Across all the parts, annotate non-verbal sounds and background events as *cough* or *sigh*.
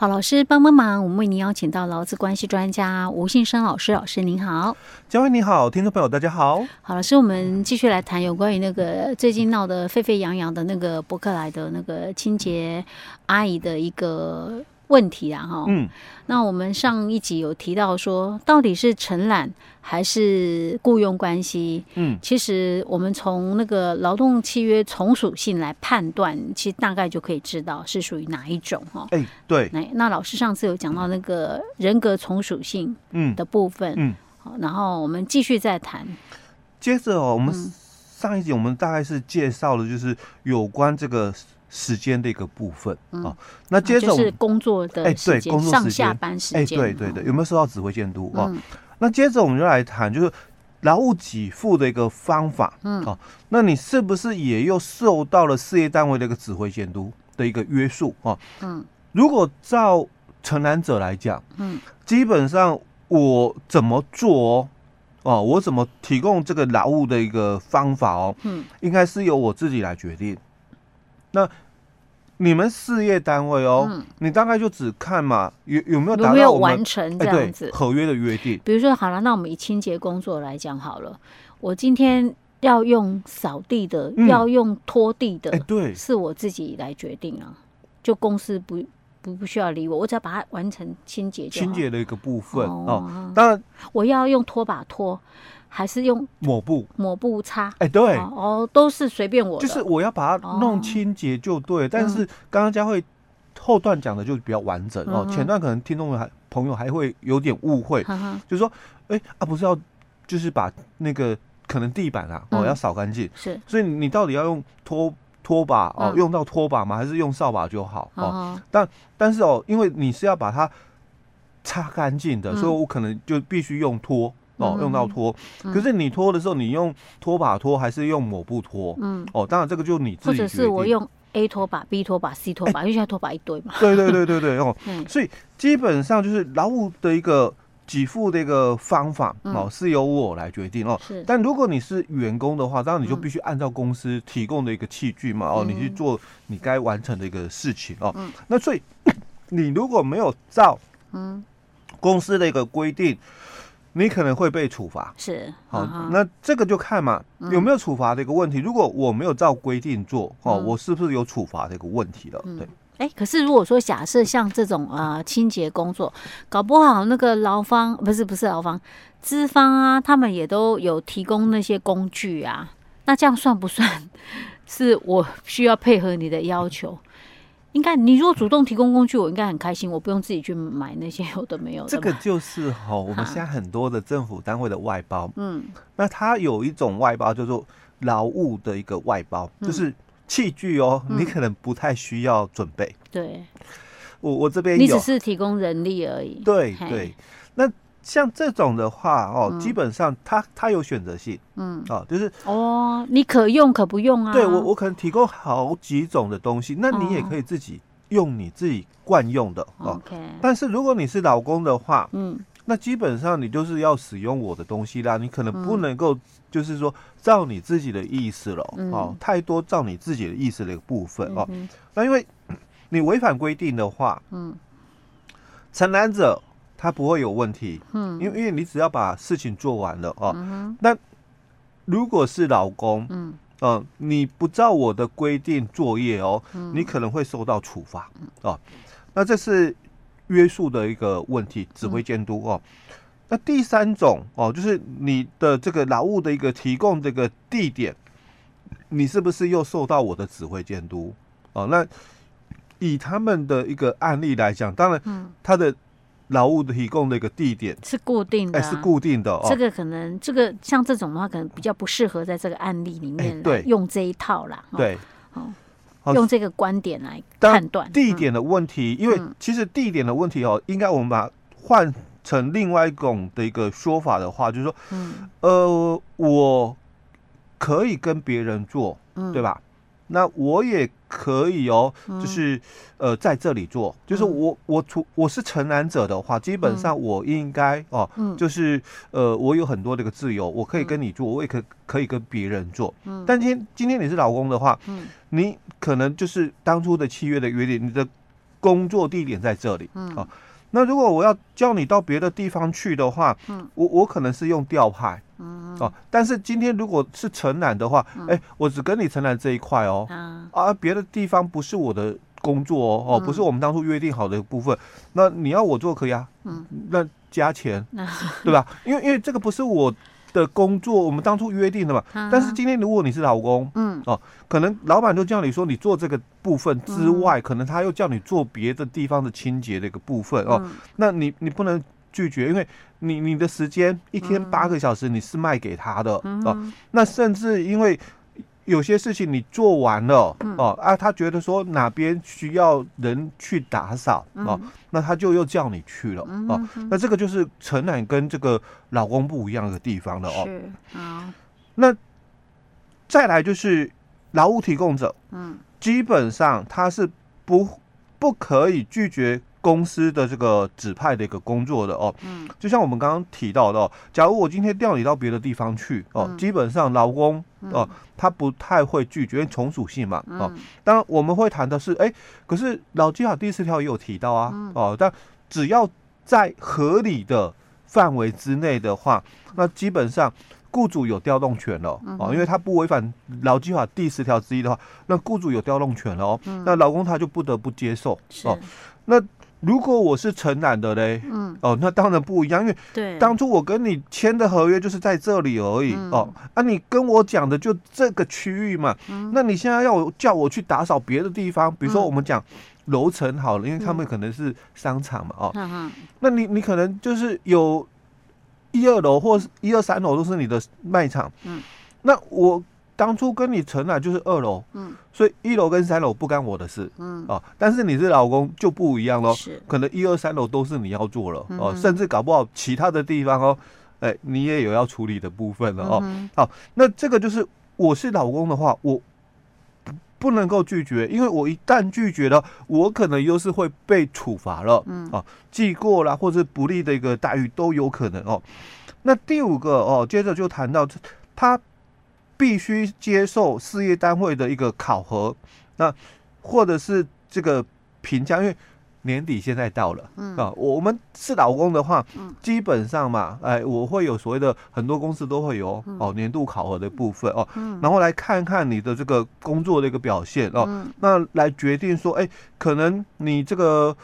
好，老师帮帮忙，我们为您邀请到劳资关系专家吴信生老师，老师您好，嘉惠你好，听众朋友大家好。好，老师，我们继续来谈有关于那个最近闹得沸沸扬扬的那个伯克莱的那个清洁阿姨的一个。问题啊，哈，嗯，那我们上一集有提到说，到底是承揽还是雇佣关系？嗯，其实我们从那个劳动契约从属性来判断，其实大概就可以知道是属于哪一种哈。哎，对，那那老师上次有讲到那个人格从属性嗯的部分，嗯，好，然后我们继续再谈。接着哦，我们上一集我们大概是介绍了，就是有关这个。时间的一个部分啊、那接着就是工作的哎，对，工作时间。上下班时间，哎，对对对，有没有受到指挥监督？啊？那接着我们就来谈，就是劳务给付的一个方法，嗯，哦，那你是不是也又受到了事业单位的一个指挥监督的一个约束？啊？嗯，如果照承揽者来讲，嗯，基本上我怎么做哦，我怎么提供这个劳务的一个方法哦，嗯，应该是由我自己来决定。那你们事业单位哦，嗯、你大概就只看嘛，有有没有达到有没有完成这样子、欸、合约的约定？比如说好了，那我们以清洁工作来讲好了，我今天要用扫地的，嗯、要用拖地的，哎、欸，对，是我自己来决定啊，就公司不不不需要理我，我只要把它完成清洁就好。清洁的一个部分哦，哦，当然我要用拖把拖。还是用抹布抹布擦，哎，对哦，都是随便我，就是我要把它弄清洁就对。但是刚刚佳慧后段讲的就比较完整哦，前段可能听众还朋友还会有点误会，就是说，哎啊，不是要就是把那个可能地板啊哦要扫干净，是，所以你到底要用拖拖把哦，用到拖把吗？还是用扫把就好哦？但但是哦，因为你是要把它擦干净的，所以我可能就必须用拖。哦，用到拖，嗯、可是你拖的时候，你用拖把拖还是用抹布拖？嗯，哦，当然这个就你自己决定。或者是我用 A 拖把、B 拖把、C 拖把，因为现在拖把一堆嘛。对对对对对哦，*laughs* 嗯、所以基本上就是劳务的一个给付的一个方法哦，是由我来决定哦。是。但如果你是员工的话，当然你就必须按照公司提供的一个器具嘛，哦，你去做你该完成的一个事情哦。那所以你如果没有照嗯公司的一个规定。你可能会被处罚，是好，那这个就看嘛，有没有处罚的一个问题。如果我没有照规定做，哦，我是不是有处罚的一个问题了？对，哎，可是如果说假设像这种呃清洁工作，搞不好那个劳方不是不是劳方，资方啊，他们也都有提供那些工具啊，那这样算不算是我需要配合你的要求？应该，你如果主动提供工具，我应该很开心，我不用自己去买那些有的没有的。这个就是哈，我们现在很多的政府单位的外包，嗯，那它有一种外包叫做劳务的一个外包，嗯、就是器具哦，嗯、你可能不太需要准备。对，我我这边你只是提供人力而已。对对，那。像这种的话哦，基本上它它有选择性，嗯，哦，就是哦，你可用可不用啊。对我我可能提供好几种的东西，那你也可以自己用你自己惯用的哦。但是如果你是老公的话，嗯，那基本上你就是要使用我的东西啦，你可能不能够就是说照你自己的意思了哦，太多照你自己的意思的一个部分哦。那因为你违反规定的话，嗯，承揽者。他不会有问题，嗯，因为因为你只要把事情做完了哦，那如果是老公，嗯，呃，你不照我的规定作业哦，你可能会受到处罚哦。那这是约束的一个问题，指挥监督哦。那第三种哦，就是你的这个劳务的一个提供这个地点，你是不是又受到我的指挥监督？哦，那以他们的一个案例来讲，当然，他的。劳务的提供的一个地点是固定的，哎，是固定的。哦这个可能，这个像这种的话，可能比较不适合在这个案例里面对用这一套啦。对，好，用这个观点来判断地点的问题。因为其实地点的问题哦，应该我们把它换成另外一种的一个说法的话，就是说，呃，我可以跟别人做，对吧？那我也可以哦，就是、嗯、呃在这里做，就是我我出我是承揽者的话，基本上我应该哦，嗯、就是呃我有很多这个自由，我可以跟你做，我也可可以跟别人做。嗯、但今天今天你是老公的话，嗯、你可能就是当初的契约的约定，你的工作地点在这里，嗯，哦，那如果我要叫你到别的地方去的话，嗯，我我可能是用吊派，嗯，哦，但是今天如果是承揽的话，哎，我只跟你承揽这一块哦，啊，别的地方不是我的工作哦，哦，不是我们当初约定好的部分，那你要我做可以啊，嗯，那加钱，*laughs* 对吧？因为因为这个不是我。的工作我们当初约定的嘛，但是今天如果你是老公，嗯。哦，可能老板就叫你说你做这个部分之外，可能他又叫你做别的地方的清洁的一个部分哦，那你你不能拒绝，因为你你的时间一天八个小时你是卖给他的哦，那甚至因为。有些事情你做完了，嗯、哦啊，他觉得说哪边需要人去打扫，嗯、哦，那他就又叫你去了，嗯、哦，那这个就是承揽跟这个老公不一样的地方了哦。是那再来就是劳务提供者，嗯，基本上他是不不可以拒绝。公司的这个指派的一个工作的哦，嗯，就像我们刚刚提到的哦，假如我今天调你到别的地方去哦，基本上劳工哦，他不太会拒绝，因为从属性嘛哦。当然我们会谈的是，哎，可是劳基法第四条也有提到啊哦，但只要在合理的范围之内的话，那基本上雇主有调动权了哦，因为他不违反劳基法第十条之一的话，那雇主有调动权了哦，那劳工他就不得不接受哦，那。如果我是承揽的嘞，嗯，哦，那当然不一样，因为对，当初我跟你签的合约就是在这里而已，嗯、哦，啊，你跟我讲的就这个区域嘛，嗯，那你现在要我叫我去打扫别的地方，比如说我们讲楼层好了，因为他们可能是商场嘛，哦，那你你可能就是有一二楼或是一二三楼都是你的卖场，嗯，那我。当初跟你承揽就是二楼，嗯，所以一楼跟三楼不干我的事，嗯。哦，但是你是老公就不一样喽，是，可能一二三楼都是你要做了，哦，甚至搞不好其他的地方哦，哎，你也有要处理的部分了哦，好，那这个就是我是老公的话，我不不能够拒绝，因为我一旦拒绝了，我可能又是会被处罚了，嗯。啊，记过啦或者不利的一个待遇都有可能哦。那第五个哦，接着就谈到他。必须接受事业单位的一个考核，那或者是这个评价，因为年底现在到了，嗯。啊，我们是老公的话，嗯，基本上嘛，哎，我会有所谓的很多公司都会有哦年度考核的部分哦，嗯，然后来看看你的这个工作的一个表现哦，嗯，那来决定说，哎，可能你这个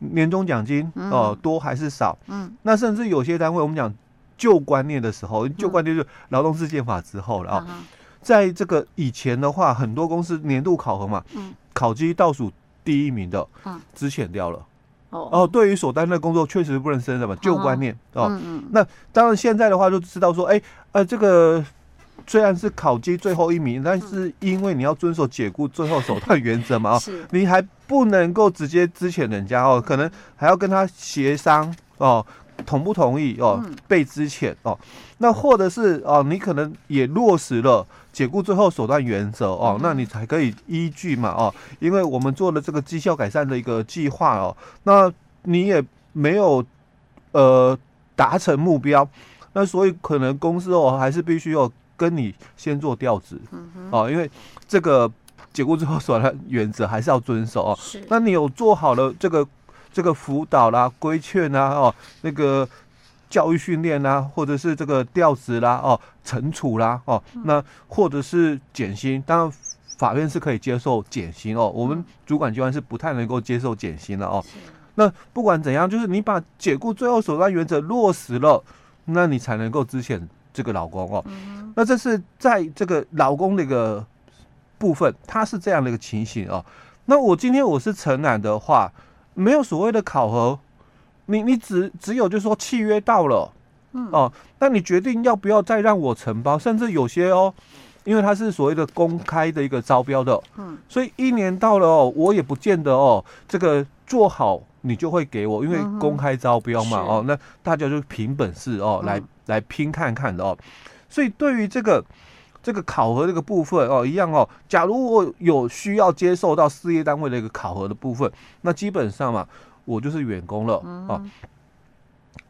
年终奖金哦多还是少，嗯，那甚至有些单位我们讲。旧观念的时候，旧观念就是劳动事件法之后了啊。嗯、在这个以前的话，很多公司年度考核嘛，嗯、考绩倒数第一名的，资遣掉了。哦哦，对于所担任的工作确实不能胜任嘛，旧观念哦。嗯嗯。那当然现在的话就知道说，哎呃，这个虽然是考绩最后一名，但是因为你要遵守解雇最后手段原则嘛，哦，*laughs* 你还不能够直接资遣人家哦，可能还要跟他协商哦。同不同意哦？被资遣哦，那或者是哦，你可能也落实了解雇最后手段原则哦，那你才可以依据嘛哦，因为我们做了这个绩效改善的一个计划哦，那你也没有呃达成目标，那所以可能公司哦还是必须要跟你先做调职哦，因为这个解雇最后手段原则还是要遵守哦。是，那你有做好了这个。这个辅导啦、规劝啦、哦，那个教育训练啦，或者是这个调职啦、哦，惩处啦、哦，那或者是减薪，当然法院是可以接受减薪哦。我们主管机关是不太能够接受减薪的哦。那不管怎样，就是你把解雇最后手段原则落实了，那你才能够支遣这个老公哦。那这是在这个老公的一个部分，他是这样的一个情形哦。那我今天我是承揽的话。没有所谓的考核，你你只只有就是说契约到了，嗯。哦，那你决定要不要再让我承包，甚至有些哦，因为它是所谓的公开的一个招标的，嗯，所以一年到了哦，我也不见得哦，这个做好你就会给我，因为公开招标嘛，哦，那大家就凭本事哦来来拼看看的哦，所以对于这个。这个考核这个部分哦，一样哦。假如我有需要接受到事业单位的一个考核的部分，那基本上嘛，我就是员工了哦。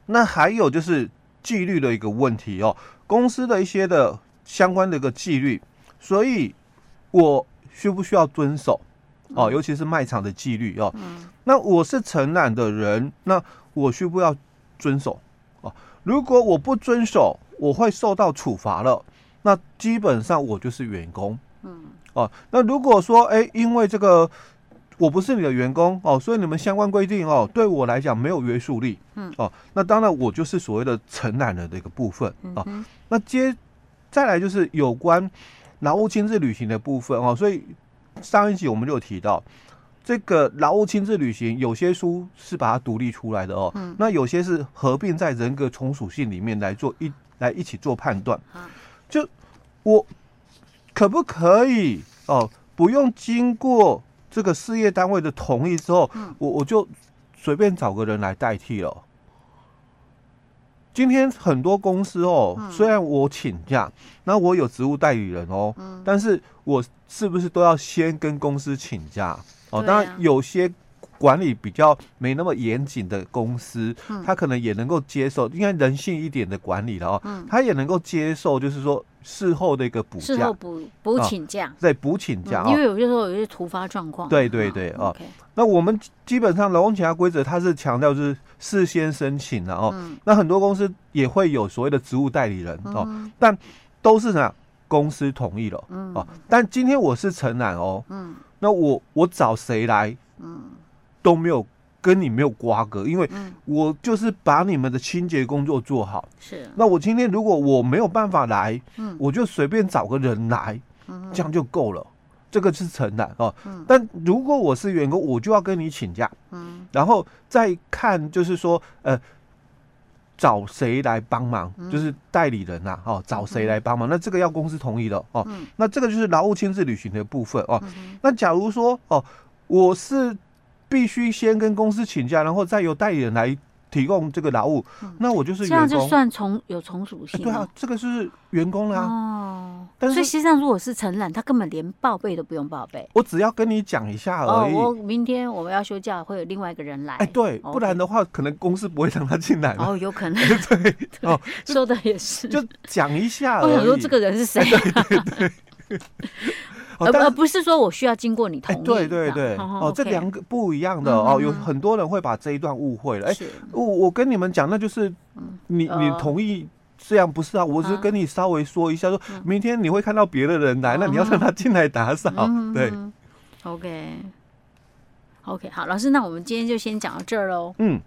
那还有就是纪律的一个问题哦，公司的一些的相关的一个纪律，所以我需不需要遵守哦？尤其是卖场的纪律哦。那我是承揽的人，那我需不要遵守哦？如果我不遵守，我会受到处罚了。那基本上我就是员工。嗯。哦，那如果说，哎、欸，因为这个我不是你的员工哦，所以你们相关规定哦，对我来讲没有约束力。嗯。哦，那当然我就是所谓的承揽的这个部分。哦。那接再来就是有关劳务亲自履行的部分哦，所以上一集我们就有提到。这个劳务亲自履行，有些书是把它独立出来的哦，嗯、那有些是合并在人格从属性里面来做一来一起做判断。就我可不可以哦，不用经过这个事业单位的同意之后，嗯、我我就随便找个人来代替了。今天很多公司哦，嗯、虽然我请假，那我有职务代理人哦，嗯、但是我是不是都要先跟公司请假？哦，当然有些管理比较没那么严谨的公司，嗯、他可能也能够接受，应该人性一点的管理了哦，嗯、他也能够接受，就是说事后的一个补假，事后补补请假，哦、对，补请假，嗯，因为有些时候有些突发状况，对对对，哦，哦。Okay 那我们基本上劳动请假规则，它是强调就是事先申请的哦，嗯、那很多公司也会有所谓的职务代理人哦，嗯、但都是呢公司同意了，嗯，哦，但今天我是承揽哦，嗯。那我我找谁来，嗯，都没有跟你没有瓜葛，因为我就是把你们的清洁工作做好。是。那我今天如果我没有办法来，嗯，我就随便找个人来，嗯，这样就够了。这个是承揽哦。嗯。但如果我是员工，我就要跟你请假，嗯，然后再看就是说，呃。找谁来帮忙？嗯、就是代理人呐、啊，哦，找谁来帮忙？嗯、那这个要公司同意的哦。嗯、那这个就是劳务亲自履行的部分哦。嗯、那假如说哦，我是必须先跟公司请假，然后再由代理人来。提供这个劳务，嗯、那我就是员工，这样就算从有从属性、欸。对啊，这个是员工啦、啊。哦，但是所以实际上如果是承揽，他根本连报备都不用报备。我只要跟你讲一下而已。哦，我明天我们要休假，会有另外一个人来。哎，对，不然的话，可能公司不会让他进来。哦，有可能。*laughs* *laughs* 对，哦，说的也是。就讲一下而已。我想说，这个人是谁、啊？对 *laughs* 对对。而而不是说我需要经过你同意，对对对，哦，这两个不一样的哦，有很多人会把这一段误会了。哎，我我跟你们讲，那就是你你同意这样不是啊？我是跟你稍微说一下，说明天你会看到别的人来，那你要让他进来打扫。*laughs* 对，OK，OK，好，老师，那我们今天就先讲到这儿喽。嗯。